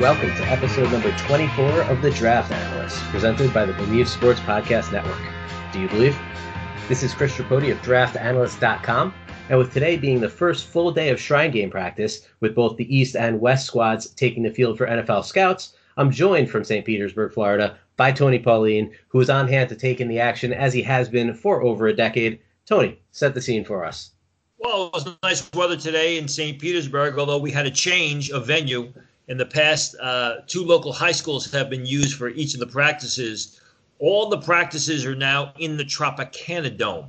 Welcome to episode number 24 of The Draft Analyst, presented by the Bleav Sports Podcast Network. Do you believe? This is Chris Tripodi of DraftAnalyst.com, and with today being the first full day of Shrine Game practice, with both the East and West squads taking the field for NFL scouts, I'm joined from St. Petersburg, Florida, by Tony Pauline, who is on hand to take in the action as he has been for over a decade. Tony, set the scene for us. Well, it was nice weather today in St. Petersburg, although we had a change of venue in the past, uh, two local high schools have been used for each of the practices. All the practices are now in the Tropicana Dome,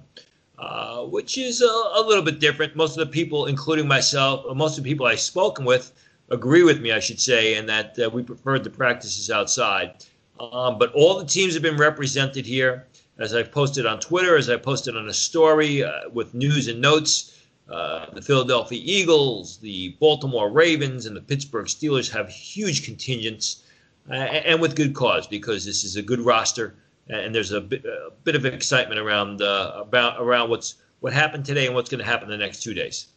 uh, which is a, a, little bit different. Most of the people, including myself, most of the people I've spoken with, agree with me, I should say, and that uh, we preferred the practices outside. Um, but all the teams have been represented here, as I've posted on Twitter, as I posted on a story uh, with news and notes. Uh, the Philadelphia Eagles, the Baltimore Ravens, and the Pittsburgh Steelers have huge contingents, uh, and with good cause because this is a good roster, and there's a bit, a bit of excitement around uh, about around what's what happened today and what's going to happen the next two days.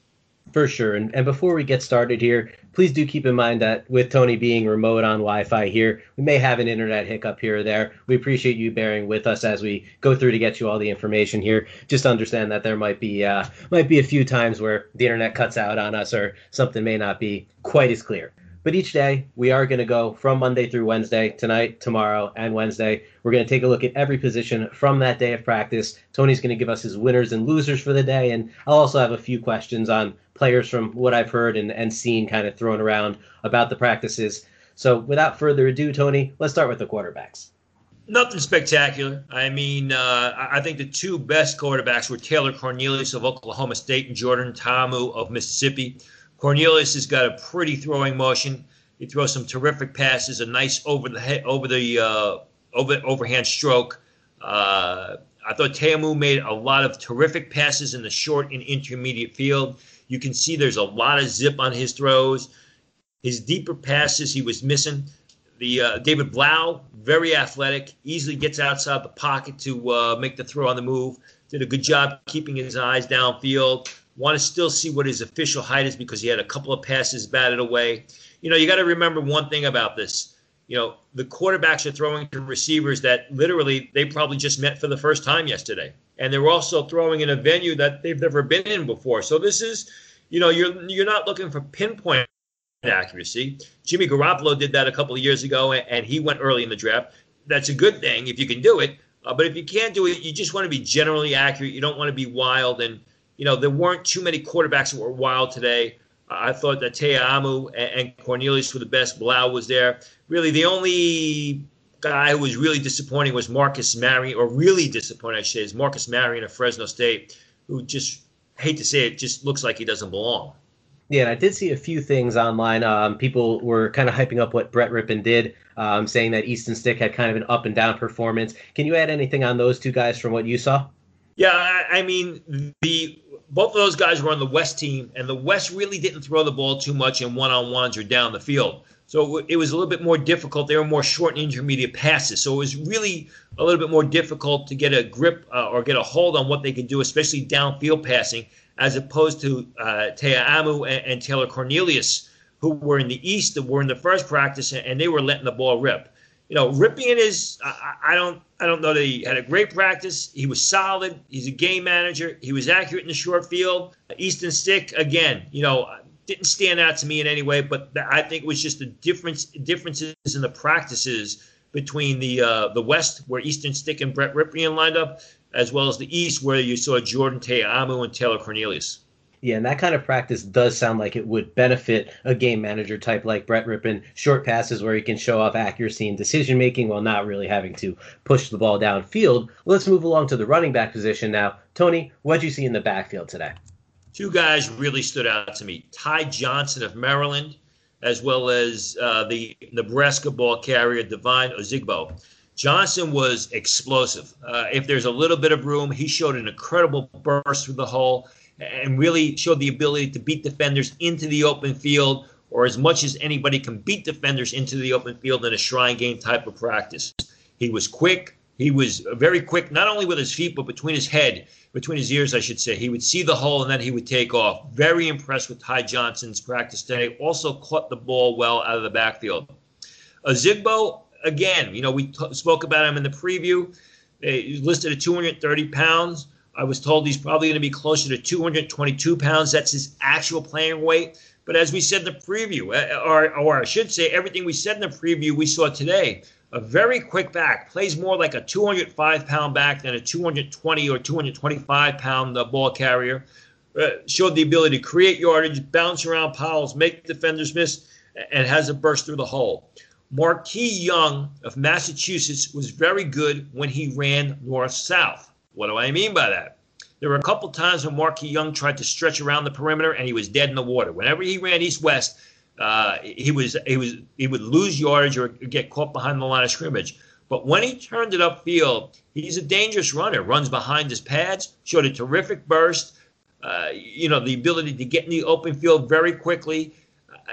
For sure. And, and before we get started here, please do keep in mind that with Tony being remote on Wi Fi here, we may have an internet hiccup here or there. We appreciate you bearing with us as we go through to get you all the information here. Just understand that there might be uh, might be a few times where the internet cuts out on us or something may not be quite as clear. But each day, we are going to go from Monday through Wednesday, tonight, tomorrow, and Wednesday. We're going to take a look at every position from that day of practice. Tony's going to give us his winners and losers for the day, and I'll also have a few questions on players from what I've heard and, and seen kind of thrown around about the practices. So without further ado, Tony, let's start with the quarterbacks. Nothing spectacular. I mean, uh, I think the two best quarterbacks were Taylor Cornelius of Oklahoma State and Jordan Ta'amu of Mississippi. Cornelius has got a pretty throwing motion. He throws some terrific passes, a nice over the head, over the uh, over overhand stroke. Uh, I thought Ta'amu made a lot of terrific passes in the short and intermediate field. You can see there's a lot of zip on his throws. His deeper passes he was missing. The uh, David Blough, very athletic, easily gets outside the pocket to uh, make the throw on the move. Did a good job keeping his eyes downfield. Want to still see what his official height is because he had a couple of passes batted away. You know, you got to remember one thing about this. You know, the quarterbacks are throwing to receivers that literally they probably just met for the first time yesterday. And they're also throwing in a venue that they've never been in before. So this is, you know, you're you're not looking for pinpoint accuracy. Jimmy Garoppolo did that a couple of years ago, and he went early in the draft. That's a good thing if you can do it. Uh, but if you can't do it, you just want to be generally accurate. You don't want to be wild and you know, there weren't too many quarterbacks that were wild today. I thought that Ta'amu and Cornelius were the best. Blough was there. Really, the only guy who was really disappointing was Marcus Marion, or really disappointing, I should say, is Marcus Marion of Fresno State, who just, hate to say it, just looks like he doesn't belong. Yeah, and I did see a few things online. Um, people were kind of hyping up what Brett Rypien did, um, saying that Easton Stick had kind of an up and down performance. Can you add anything on those two guys from what you saw? Yeah, I, I mean the both of those guys were on the West team, and the West really didn't throw the ball too much in one on ones or down the field. So it was a little bit more difficult. They were more short and intermediate passes. So it was really a little bit more difficult to get a grip uh, or get a hold on what they could do, especially downfield passing, as opposed to uh, Ta'amu and, and Taylor Cornelius, who were in the East, that were in the first practice, and they were letting the ball rip you know, Rypien is I, I, don't I don't know that he had a great practice. He was solid. He's a game manager. He was accurate in the short field. Easton Stick again, you know, didn't stand out to me in any way, but I think it was just the difference differences in the practices between the uh, the West where Easton Stick and Brett Rypien lined up, as well as the East where you saw Jordan Ta'amu and Taylor Cornelius. Yeah, and that kind of practice does sound like it would benefit a game manager type like Brett Rypien. Short passes where he can show off accuracy and decision making while not really having to push the ball downfield. Let's move along to the running back position now. Tony, what'd you see in the backfield today? Two guys really stood out to me Ty Johnson of Maryland, as well as uh, the Nebraska ball carrier Devine Ozigbo. Johnson was explosive. Uh, if there's a little bit of room, he showed an incredible burst through the hole and really showed the ability to beat defenders into the open field or as much as anybody can beat defenders into the open field in a shrine game type of practice. He was quick. He was very quick, not only with his feet, but between his head, between his ears, I should say. He would see the hole and then he would take off. Very impressed with Ty Johnson's practice today. Also caught the ball well out of the backfield. Ozigbo, again, you know, we t- spoke about him in the preview. He's listed at 230 pounds. I was told he's probably going to be closer to 222 pounds. That's his actual playing weight. But as we said in the preview, uh, or, or I should say, everything we said in the preview we saw today, a very quick back, plays more like a 205 pound back than a 220 or 225 pound uh, ball carrier. Uh, showed the ability to create yardage, bounce around piles, make defenders miss, and has a burst through the hole. Marquis Young of Massachusetts was very good when he ran north south. What do I mean by that? There were a couple times when Marquis Young tried to stretch around the perimeter and he was dead in the water. Whenever he ran east west, uh, he was he was he would lose yardage or get caught behind the line of scrimmage. But when he turned it upfield, he's a dangerous runner. Runs behind his pads, showed a terrific burst. Uh, you know the ability to get in the open field very quickly.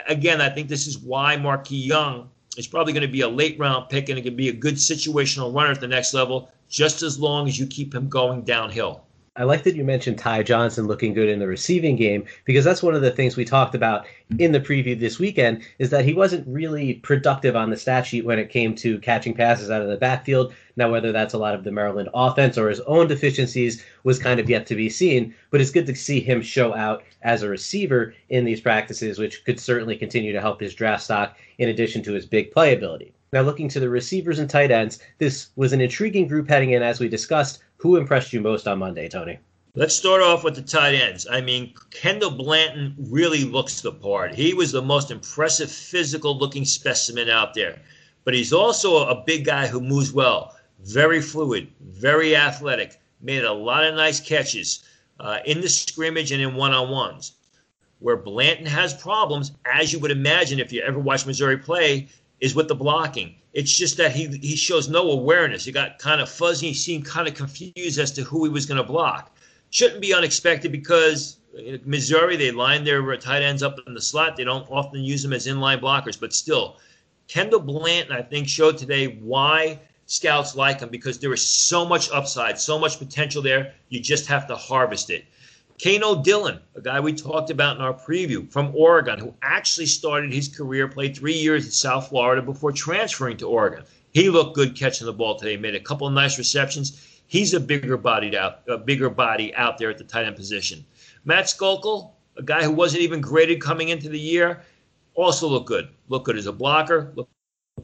Again, I think this is why Marquis Young is probably going to be a late round pick and it can be a good situational runner at the next level, just as long as you keep him going downhill. I like that you mentioned Ty Johnson looking good in the receiving game because that's one of the things we talked about in the preview this weekend is that he wasn't really productive on the stat sheet when it came to catching passes out of the backfield. Now, whether that's a lot of the Maryland offense or his own deficiencies was kind of yet to be seen, but it's good to see him show out as a receiver in these practices, which could certainly continue to help his draft stock in addition to his big playability. Now, looking to the receivers and tight ends, this was an intriguing group heading in, as we discussed. Who impressed you most on Monday, Tony? Let's start off with the tight ends. I mean, Kendall Blanton really looks the part. He was the most impressive physical looking specimen out there. But he's also a big guy who moves well, very fluid, very athletic, made a lot of nice catches uh, in the scrimmage and in one on ones. Where Blanton has problems, as you would imagine if you ever watch Missouri play, is with the blocking. It's just that he he shows no awareness. He got kind of fuzzy. He seemed kind of confused as to who he was going to block. Shouldn't be unexpected because Missouri they line their tight ends up in the slot. They don't often use them as inline blockers, but still, Kendall Blanton I think showed today why scouts like him because there is so much upside, so much potential there. You just have to harvest it. Kano Dillon, a guy we talked about in our preview from Oregon, who actually started his career, played three years at South Florida before transferring to Oregon. He looked good catching the ball today, made a couple of nice receptions. He's a bigger bodied out, a bigger body out there at the tight end position. Matt Sokol, a guy who wasn't even graded coming into the year, also looked good. Looked good as a blocker, looked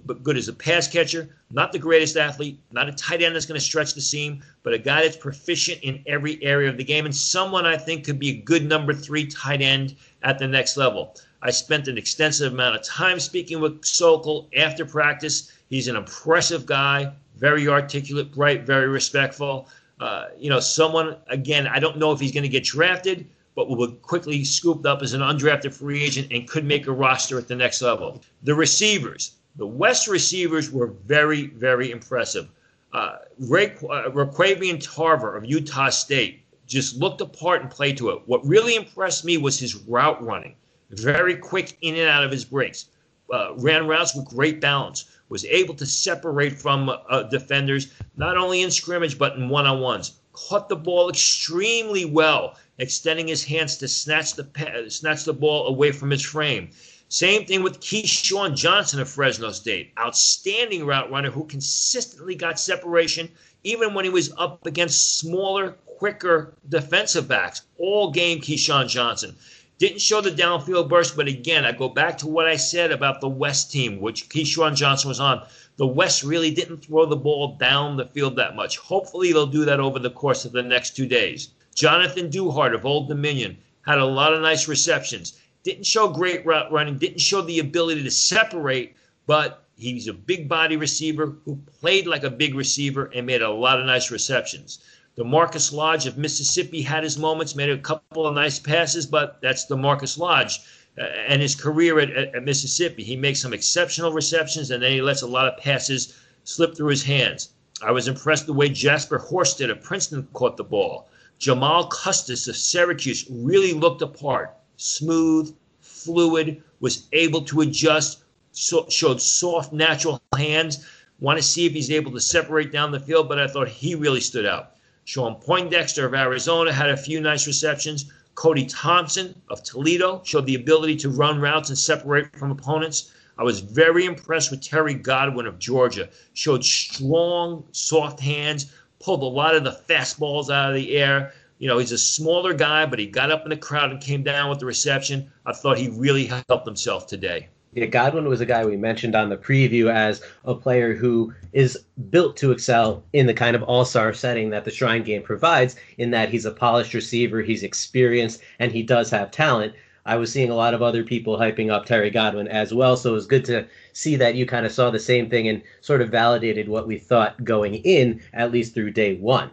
but good as a pass catcher. Not the greatest athlete, not a tight end that's going to stretch the seam, but a guy that's proficient in every area of the game and someone I think could be a good number three tight end at the next level. I spent an extensive amount of time speaking with Sokol after practice. He's an impressive guy, very articulate, bright, very respectful. Uh, you know, someone, again, I don't know if he's going to get drafted, but will be quickly scooped up as an undrafted free agent and could make a roster at the next level. The receivers, the West receivers were very, very impressive. Uh, Ray, uh, Ron'quavion Tarver of Utah State just looked apart and played to it. What really impressed me was his route running. Very quick in and out of his breaks. Uh, ran routes with great balance. Was able to separate from uh, defenders, not only in scrimmage, but in one on ones. Caught the ball extremely well, extending his hands to snatch the, snatch the ball away from his frame. Same thing with KeeSean Johnson of Fresno State. Outstanding route runner who consistently got separation even when he was up against smaller, quicker defensive backs. All game, KeeSean Johnson. Didn't show the downfield burst, but again, I go back to what I said about the West team, which KeeSean Johnson was on. The West really didn't throw the ball down the field that much. Hopefully, they'll do that over the course of the next two days. Jonathan Duhart of Old Dominion had a lot of nice receptions. Didn't show great route running, didn't show the ability to separate, but he's a big body receiver who played like a big receiver and made a lot of nice receptions. The Marcus Lodge of Mississippi had his moments, made a couple of nice passes, but that's the Marcus Lodge uh, and his career at, at, at, Mississippi. He makes some exceptional receptions and then he lets a lot of passes slip through his hands. I was impressed the way Jasper Horsted of Princeton caught the ball. Jamal Custis of Syracuse really looked apart, smooth, fluid, was able to adjust, so, showed soft, natural hands. Want to see if he's able to separate down the field, but I thought he really stood out. Shawn Poindexter of Arizona had a few nice receptions. Cody Thompson of Toledo showed the ability to run routes and separate from opponents. I was very impressed with Terry Godwin of Georgia. Showed strong, soft hands, pulled a lot of the fastballs out of the air. You know, he's a smaller guy, but he got up in the crowd and came down with the reception. I thought he really helped himself today. Yeah, Godwin was a guy we mentioned on the preview as a player who is built to excel in the kind of all star setting that the Shrine game provides, in that he's a polished receiver, he's experienced, and he does have talent. I was seeing a lot of other people hyping up Terry Godwin as well, so it was good to see that you kind of saw the same thing and sort of validated what we thought going in, at least through day one.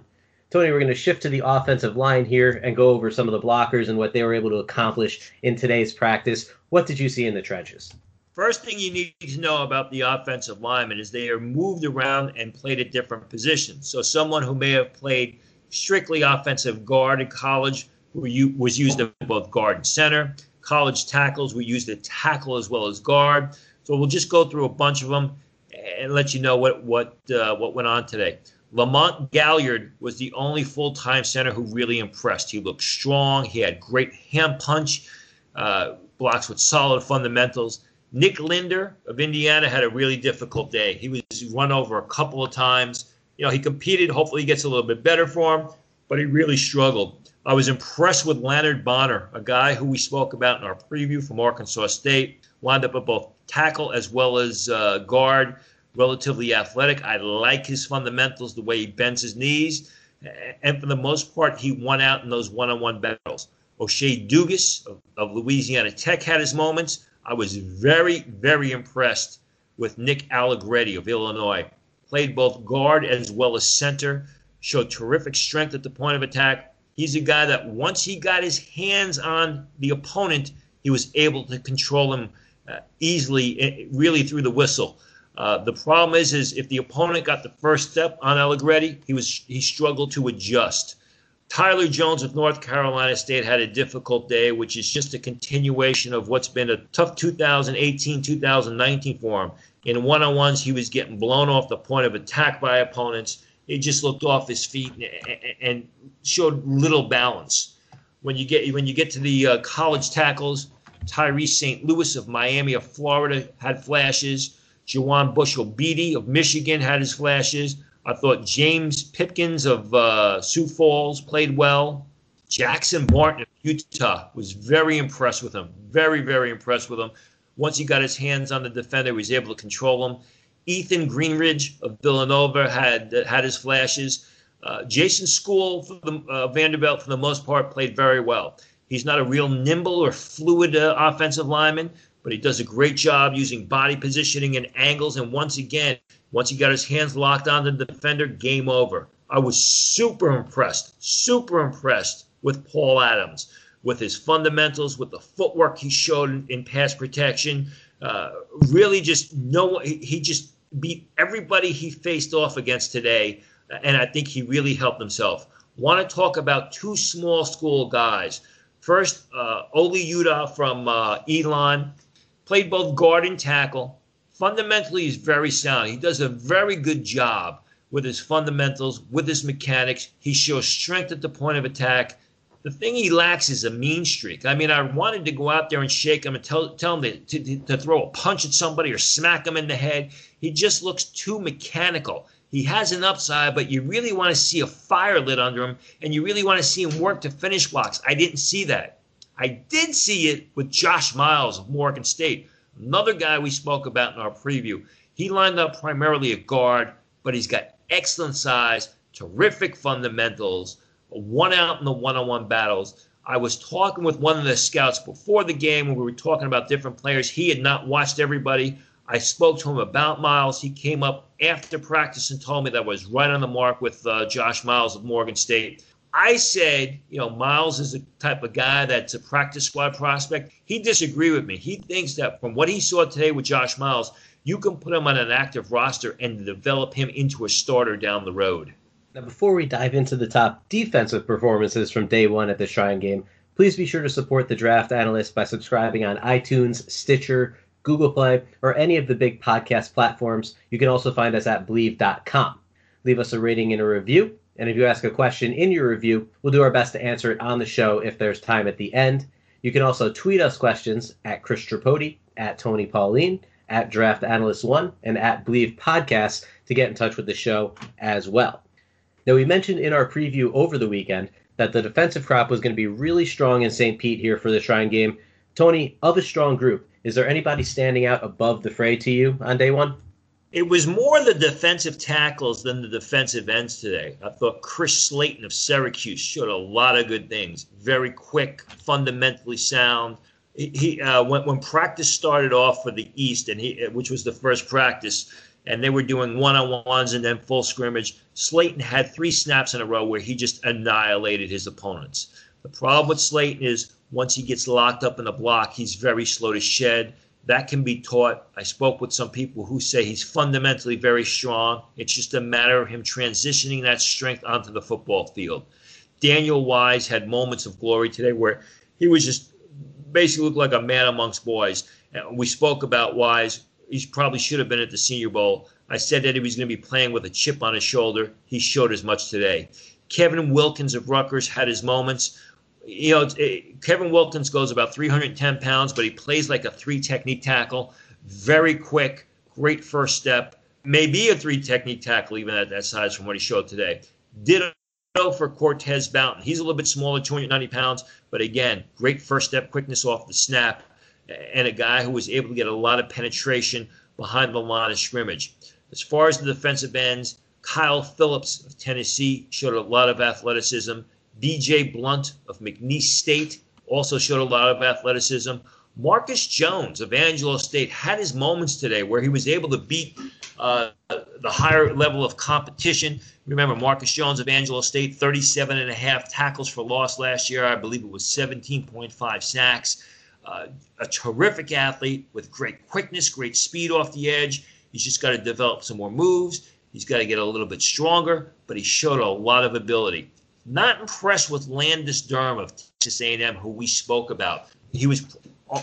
Tony, we're going to shift to the offensive line here and go over some of the blockers and what they were able to accomplish in today's practice. What did you see in the trenches? First thing you need to know about the offensive linemen is they are moved around and played at different positions. So someone who may have played strictly offensive guard in college who was used at both guard and center. College tackles were used at tackle as well as guard. So we'll just go through a bunch of them and let you know what what uh, what went on today. Lamont Gaillard was the only full-time center who really impressed. He looked strong. He had great hand punch, uh, blocks with solid fundamentals. Nick Linder of Indiana had a really difficult day. He was run over a couple of times. You know, he competed. Hopefully, he gets a little bit better for him, but he really struggled. I was impressed with Lanard Bonner, a guy who we spoke about in our preview from Arkansas State. Wound up at both tackle as well as uh, guard, relatively athletic. I like his fundamentals, the way he bends his knees. And for the most part, he won out in those one on one battles. O'Shea Dugas of, of Louisiana Tech had his moments. I was very, very impressed with Nick Allegretti of Illinois. Played both guard as well as center, showed terrific strength at the point of attack. He's a guy that once he got his hands on the opponent, he was able to control him uh, easily, eh, really through the whistle. Uh, the problem is, is if the opponent got the first step on Allegretti, he was he struggled to adjust. Tyler Jones of North Carolina State had a difficult day, which is just a continuation of what's been a tough 2018 2019 for him. In one on ones, he was getting blown off the point of attack by opponents. He just looked off his feet and, showed little balance. When you get when you get to the uh, college tackles, Tyree St. Louis of Miami of Florida had flashes. Juwann Bushell-Beatty of Michigan had his flashes. I thought James Pipkins of uh, Sioux Falls played well. Jackson Martin of Utah was very impressed with him. Very, very impressed with him. Once he got his hands on the defender, he was able to control him. Ethan Greenidge of Villanova had had his flashes. Uh, Jason Skule for the uh, Vanderbilt, for the most part, played very well. He's not a real nimble or fluid uh, offensive lineman, but he does a great job using body positioning and angles. And once again, once he got his hands locked on the defender, game over. I was super impressed, super impressed with Paul Adams, with his fundamentals, with the footwork he showed in, in pass protection. Uh, really, just no, he just beat everybody he faced off against today, and I think he really helped himself. Want to talk about two small school guys. First, uh, Udoh from uh, Elon played both guard and tackle fundamentally he's very sound. He does a very good job with his fundamentals, with his mechanics. He shows strength at the point of attack. The thing he lacks is a mean streak. I mean, I wanted to go out there and shake him and tell, tell him to, to, to throw a punch at somebody or smack him in the head. He just looks too mechanical. He has an upside, but you really want to see a fire lit under him, and you really want to see him work to finish blocks. I didn't see that. I did see it with Josh Miles of Morgan State, Another guy we spoke about in our preview. He lined up primarily at guard, but he's got excellent size, terrific fundamentals, one out in the one on one battles. I was talking with one of the scouts before the game when we were talking about different players. He had not watched everybody. I spoke to him about Miles. He came up after practice and told me that I was right on the mark with uh, Josh Miles of Morgan State. I said, you know, Miles is the type of guy that's a practice squad prospect. He disagreed with me. He thinks that from what he saw today with Josh Miles, you can put him on an active roster and develop him into a starter down the road. Now, before we dive into the top defensive performances from day one at the Shrine game, please be sure to support the Draft Analyst by subscribing on iTunes, Stitcher, Google Play, or any of the big podcast platforms. You can also find us at Bleav.com. Leave us a rating and a review. And if you ask a question in your review, we'll do our best to answer it on the show if there's time at the end. You can also tweet us questions at Chris Tripodi, at Tony Pauline, at Draft Analyst One, and at Bleav Podcast to get in touch with the show as well. Now, we mentioned in our preview over the weekend that the defensive crop was going to be really strong in St. Pete here for the Shrine game. Tony, of a strong group, is there anybody standing out above the fray to you on day one? It was more the defensive tackles than the defensive ends today. I thought Chris Slayton of Syracuse showed a lot of good things. Very quick, fundamentally sound. He uh, when, when practice started off for the East, and he which was the first practice, and they were doing one-on-ones and then full scrimmage. Slayton had three snaps in a row where he just annihilated his opponents. The problem with Slayton is once he gets locked up in the block, he's very slow to shed. That can be taught. I spoke with some people who say he's fundamentally very strong. It's just a matter of him transitioning that strength onto the football field. Daniel Wise had moments of glory today where he was just basically looked like a man amongst boys. We spoke about Wise. He probably should have been at the Senior Bowl. I said that he was going to be playing with a chip on his shoulder. He showed as much today. Kevin Wilkins of Rutgers had his moments you know, it, Kevin Wilkins goes about 310 pounds, but he plays like a three technique tackle. Very quick, great first step. Maybe a three technique tackle even at that size from what he showed today. Ditto for Cortez Broughton. He's a little bit smaller, 290 pounds, but again, great first step quickness off the snap, and a guy who was able to get a lot of penetration behind the line of scrimmage. As far as the defensive ends, Kyle Phillips of Tennessee showed a lot of athleticism. DJ Blunt of McNeese State also showed a lot of athleticism. Marcus Jones of Angelo State had his moments today where he was able to beat uh, the higher level of competition. Remember, Marcus Jones of Angelo State, 37 and a half tackles for loss last year. I believe it was 17.5 sacks. Uh, a terrific athlete with great quickness, great speed off the edge. He's just got to develop some more moves. He's got to get a little bit stronger, but he showed a lot of ability. Not impressed with Landis Durham of Texas A&M, who we spoke about. He was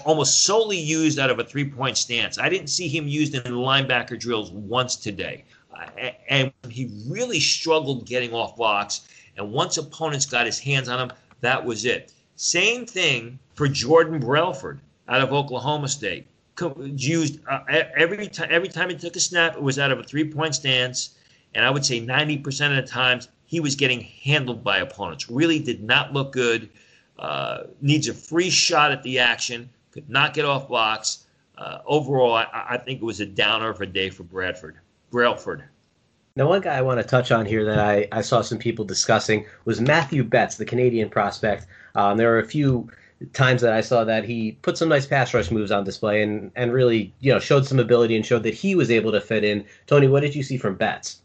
almost solely used out of a three-point stance. I didn't see him used in linebacker drills once today, uh, and he really struggled getting off blocks. And once opponents got his hands on him, that was it. Same thing for Jordan Brailford out of Oklahoma State. Used uh, every time every time he took a snap, it was out of a three-point stance, and I would say 90% of the times he was getting handled by opponents. Really did not look good. Uh, needs a free shot at the action. Could not get off blocks. Uh, overall, I, I, think it was a downer of a day for Bradford. Brailford. Now, one guy I want to touch on here that I, I saw some people discussing was Matthew Betts, the Canadian prospect. Um, there were a few times that I saw that he put some nice pass rush moves on display and, and really, you know, showed some ability and showed that he was able to fit in. Tony, what did you see from Betts?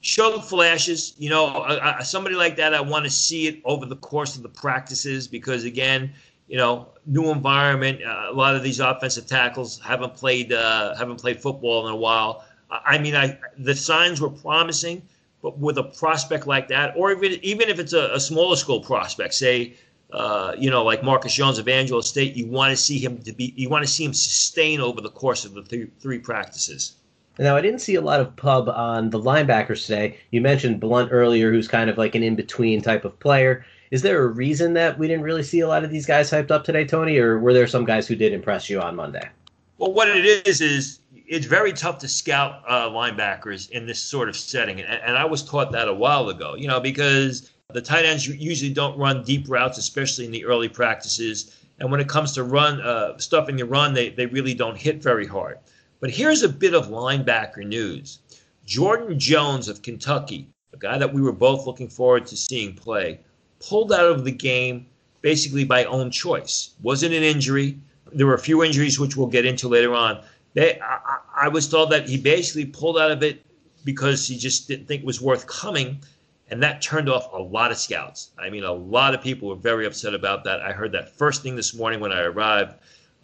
Show flashes. You know, uh, somebody like that, I want to see it over the course of the practices because, again, you know, new environment. Uh, a lot of these offensive tackles haven't played uh, haven't played football in a while. I mean, I the signs were promising, but with a prospect like that, or even even if it's a, a smaller school prospect, say. Uh, you know, like Marcus Jones of Angelo State, you want to see him to be, you want to see him sustain over the course of the th- three practices. Now, I didn't see a lot of pub on the linebackers today. You mentioned Blunt earlier, who's kind of like an in between type of player. Is there a reason that we didn't really see a lot of these guys hyped up today, Tony, or were there some guys who did impress you on Monday? Well, what it is is it's very tough to scout uh, linebackers in this sort of setting, and, and I was taught that a while ago. You know, because the tight ends usually don't run deep routes, especially in the early practices, and when it comes to run uh, stuff in the run, they they really don't hit very hard. But here's a bit of linebacker news. Jordan Jones of Kentucky, a guy that we were both looking forward to seeing play, pulled out of the game basically by own choice. Wasn't an injury. There were a few injuries which we'll get into later on. They, I, I was told that he basically pulled out of it because he just didn't think it was worth coming, and that turned off a lot of scouts. I mean, a lot of people were very upset about that. I heard that first thing this morning when I arrived.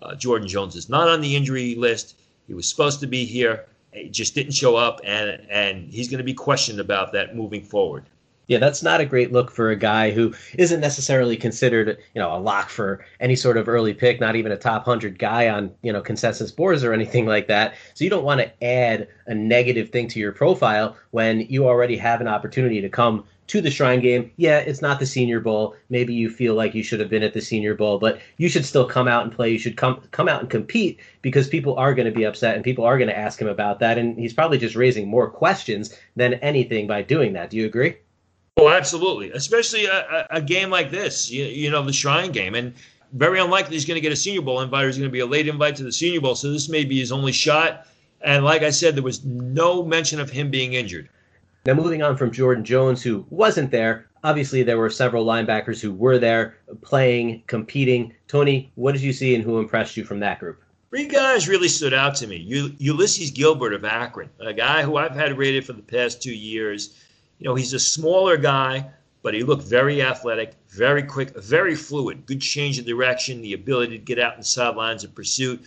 Uh, Jordan Jones is not on the injury list. He was supposed to be here, he just didn't show up, and and he's going to be questioned about that moving forward. Yeah, that's not a great look for a guy who isn't necessarily considered, you know, a lock for any sort of early pick, not even a top 100 guy on, you know, consensus boards or anything like that. So you don't want to add a negative thing to your profile when you already have an opportunity to come to the Shrine game. Yeah, it's not the Senior Bowl. Maybe you feel like you should have been at the Senior Bowl, but you should still come out and play. You should come come out and compete because people are going to be upset and people are going to ask him about that and he's probably just raising more questions than anything by doing that. Do you agree? Oh, absolutely. Especially a, a game like this, you, you, know, the Shrine game. And very unlikely he's going to get a Senior Bowl invite he's going to be a late invite to the Senior Bowl. So this may be his only shot. And like I said, there was no mention of him being injured. Now, moving on from Jordan Jones, who wasn't there, obviously there were several linebackers who were there playing, competing. Tony, what did you see and who impressed you from that group? Three guys really stood out to me. Ulysees Gilbert of Akron, a guy who I've had rated for the past two years you know, he's a smaller guy, but he looked very athletic, very quick, very fluid, good change of direction, the ability to get out in the sidelines of pursuit.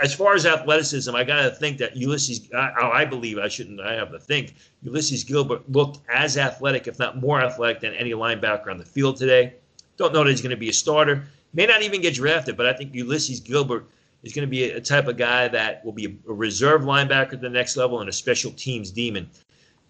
As far as athleticism, I got to think that Ulysees, I, I, believe, I shouldn't, I have to think, Ulysees Gilbert looked as athletic, if not more athletic, than any linebacker on the field today. Don't know that he's going to be a starter. May not even get drafted, but I think Ulysees Gilbert is going to be a, type of guy that will be a reserve linebacker at the next level and a special teams demon.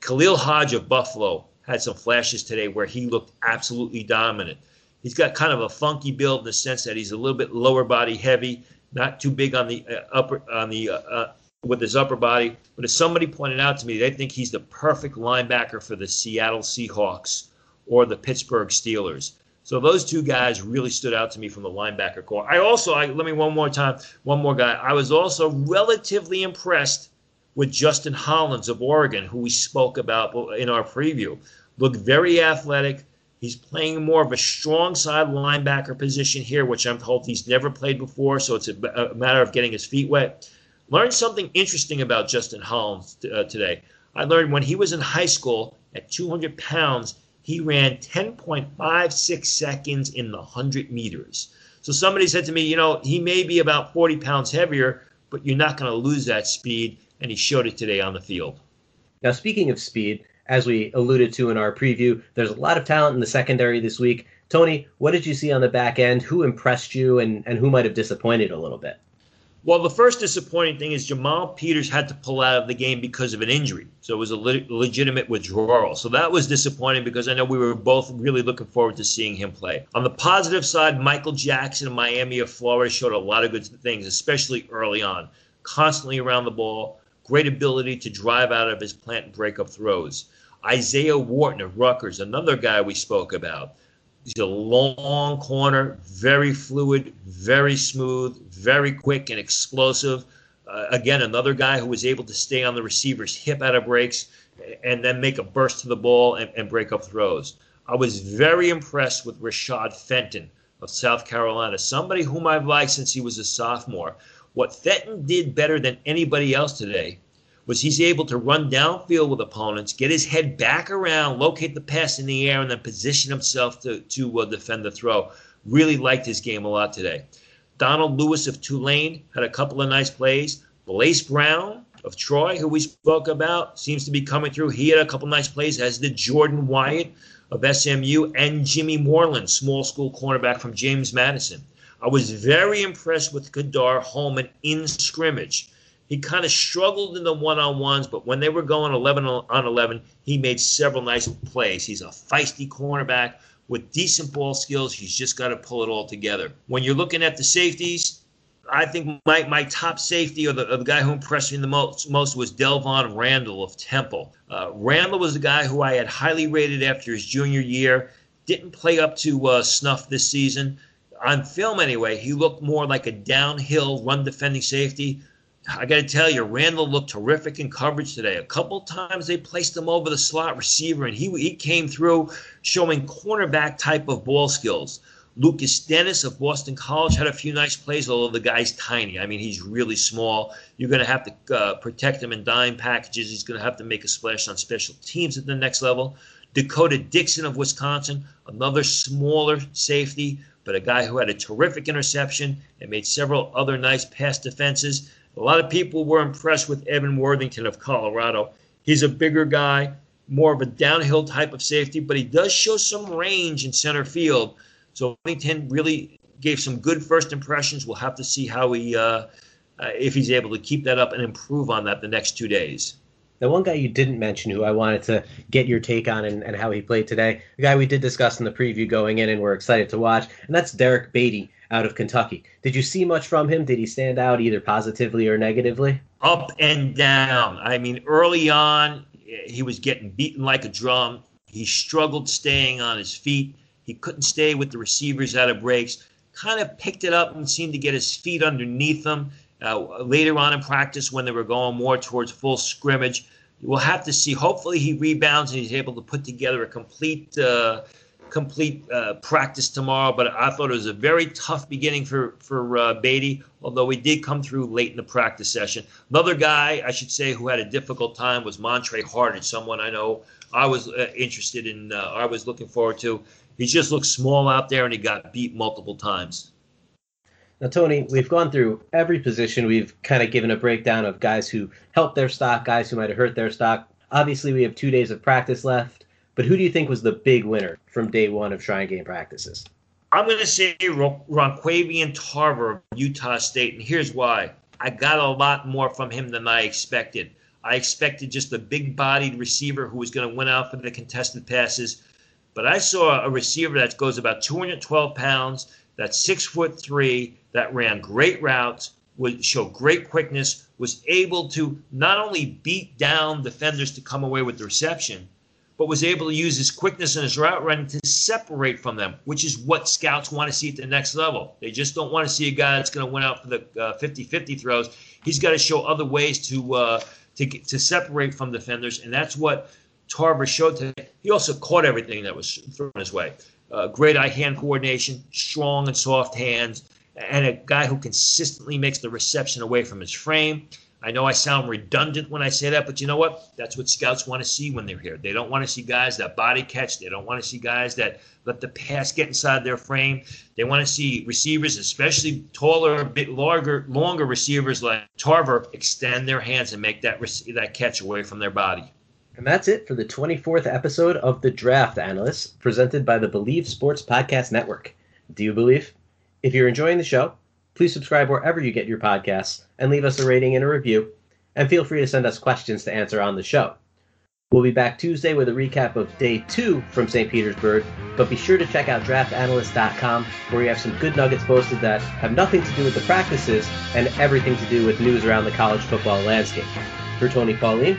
Khalil Hodge of Buffalo had some flashes today where he looked absolutely dominant. He's got kind of a funky build in the sense that he's a little bit lower body heavy, not too big on the uh, upper on the uh, uh, with his upper body. But as somebody pointed out to me, they think he's the perfect linebacker for the Seattle Seahawks or the Pittsburgh Steelers. So those two guys really stood out to me from the linebacker core. I also, I, let me one more time, one more guy. I was also relatively impressed with Justin Hollins of Oregon, who we spoke about in our preview. Looked very athletic. He's playing more of a strong side linebacker position here, which I'm told he's never played before, so it's a, a matter of getting his feet wet. Learned something interesting about Justin Hollins uh, today. I learned when he was in high school at 200 pounds, he ran 10.56 seconds in the 100 meters. So somebody said to me, you know, he may be about 40 pounds heavier, but you're not going to lose that speed and he showed it today on the field. Now, speaking of speed, as we alluded to in our preview, there's a lot of talent in the secondary this week. Tony, what did you see on the back end? Who impressed you and, and who might have disappointed a little bit? Well, the first disappointing thing is Jamal Peters had to pull out of the game because of an injury. So it was a le- legitimate withdrawal. So that was disappointing because I know we were both really looking forward to seeing him play. On the positive side, Michael Jackson of Miami of Florida showed a lot of good things, especially early on. Constantly around the ball, great ability to drive out of his plant and break up throws. Isaiah Wharton of Rutgers, another guy we spoke about. He's a long corner, very fluid, very smooth, very quick and explosive. Uh, again, another guy who was able to stay on the receiver's hip out of breaks and then make a burst to the ball and, and break up throws. I was very impressed with Rashad Fenton of South Carolina, somebody whom I've liked since he was a sophomore. What Fenton did better than anybody else today was he's able to run downfield with opponents, get his head back around, locate the pass in the air, and then position himself to, to uh, defend the throw. Really liked his game a lot today. Donald Lewis of Tulane had a couple of nice plays. Blace Brown of Troy, who we spoke about, seems to be coming through. He had a couple nice plays, as did Jordan Wyatt of SMU and Jimmy Moreland, small school cornerback from James Madison. I was very impressed with Ka'dar Hollman in scrimmage. He kind of struggled in the one on ones, but when they were going 11 on 11, he made several nice plays. He's a feisty cornerback with decent ball skills. He's just got to pull it all together. When you're looking at the safeties, I think my, my top safety or the, or the guy who impressed me the most, most was Delvon Randall of Temple. Uh, Randall was the guy who I had highly rated after his junior year. Didn't play up to uh, snuff this season on film anyway, he looked more like a downhill run defending safety. I got to tell you, Randall looked terrific in coverage today. A couple times they placed him over the slot receiver, and he he came through showing cornerback type of ball skills. Lukas Denis of Boston College had a few nice plays, although the guy's tiny. I mean, he's really small. You're going to have to uh, protect him in dime packages. He's going to have to make a splash on special teams at the next level. D'Cota Dixon of Wisconsin, another smaller safety, but a guy who had a terrific interception and made several other nice pass defenses. A lot of people were impressed with Evan Worthington of Colorado. He's a bigger guy, more of a downhill type of safety, but he does show some range in center field. So Worthington really gave some good first impressions. We'll have to see how he, uh, uh, if he's able to keep that up and improve on that the next two days. The one guy you didn't mention who I wanted to get your take on and, and how he played today, the guy we did discuss in the preview going in and we're excited to watch, and that's Derrick Baity out of Kentucky. Did you see much from him? Did he stand out either positively or negatively? Up and down. I mean, early on, he was getting beaten like a drum. He struggled staying on his feet. He couldn't stay with the receivers out of breaks. Kind of picked it up and seemed to get his feet underneath him. Uh, later on in practice, when they were going more towards full scrimmage, we'll have to see. Hopefully, he rebounds and he's able to put together a complete, uh, complete uh, practice tomorrow. But I thought it was a very tough beginning for for uh, Baity, although he did come through late in the practice session. Another guy, I should say, who had a difficult time was Montre Hartage, someone I know I was uh, interested in. Uh, I was looking forward to. He just looked small out there, and he got beat multiple times. Now, Tony, we've gone through every position. We've kind of given a breakdown of guys who helped their stock, guys who might have hurt their stock. Obviously, we have two days of practice left, but who do you think was the big winner from day one of Shrine Game practices? I'm going to say Ron- Ron'quavion Tarver of Utah State, and here's why. I got a lot more from him than I expected. I expected just a big bodied receiver who was going to win out for the contested passes. But I saw a receiver that goes about 212 pounds, that's six foot three, that ran great routes, would show great quickness, was able to not only beat down defenders to come away with the reception, but was able to use his quickness and his route running to separate from them, which is what scouts want to see at the next level. They just don't want to see a guy that's going to win out for the 50 uh, 50 throws. He's got to show other ways to, uh, to, to separate from defenders, and that's what Tarver showed today. He also caught everything that was thrown his way. Uh, great eye hand coordination, strong and soft hands, and a guy who consistently makes the reception away from his frame. I know I sound redundant when I say that, but you know what? That's what scouts want to see when they're here. They don't want to see guys that body catch. They don't want to see guys that let the pass get inside their frame. They want to see receivers, especially taller, a bit longer, longer receivers like Tarver, extend their hands and make that that catch away from their body. And that's it for the 24th episode of The Draft Analysts, presented by the Bleav Sports Podcast Network. Do you believe? If you're enjoying the show, please subscribe wherever you get your podcasts and leave us a rating and a review. And feel free to send us questions to answer on the show. We'll be back Tuesday with a recap of day two from St. Petersburg, but be sure to check out draftanalyst.com where we have some good nuggets posted that have nothing to do with the practices and everything to do with news around the college football landscape. For Tony Pauline,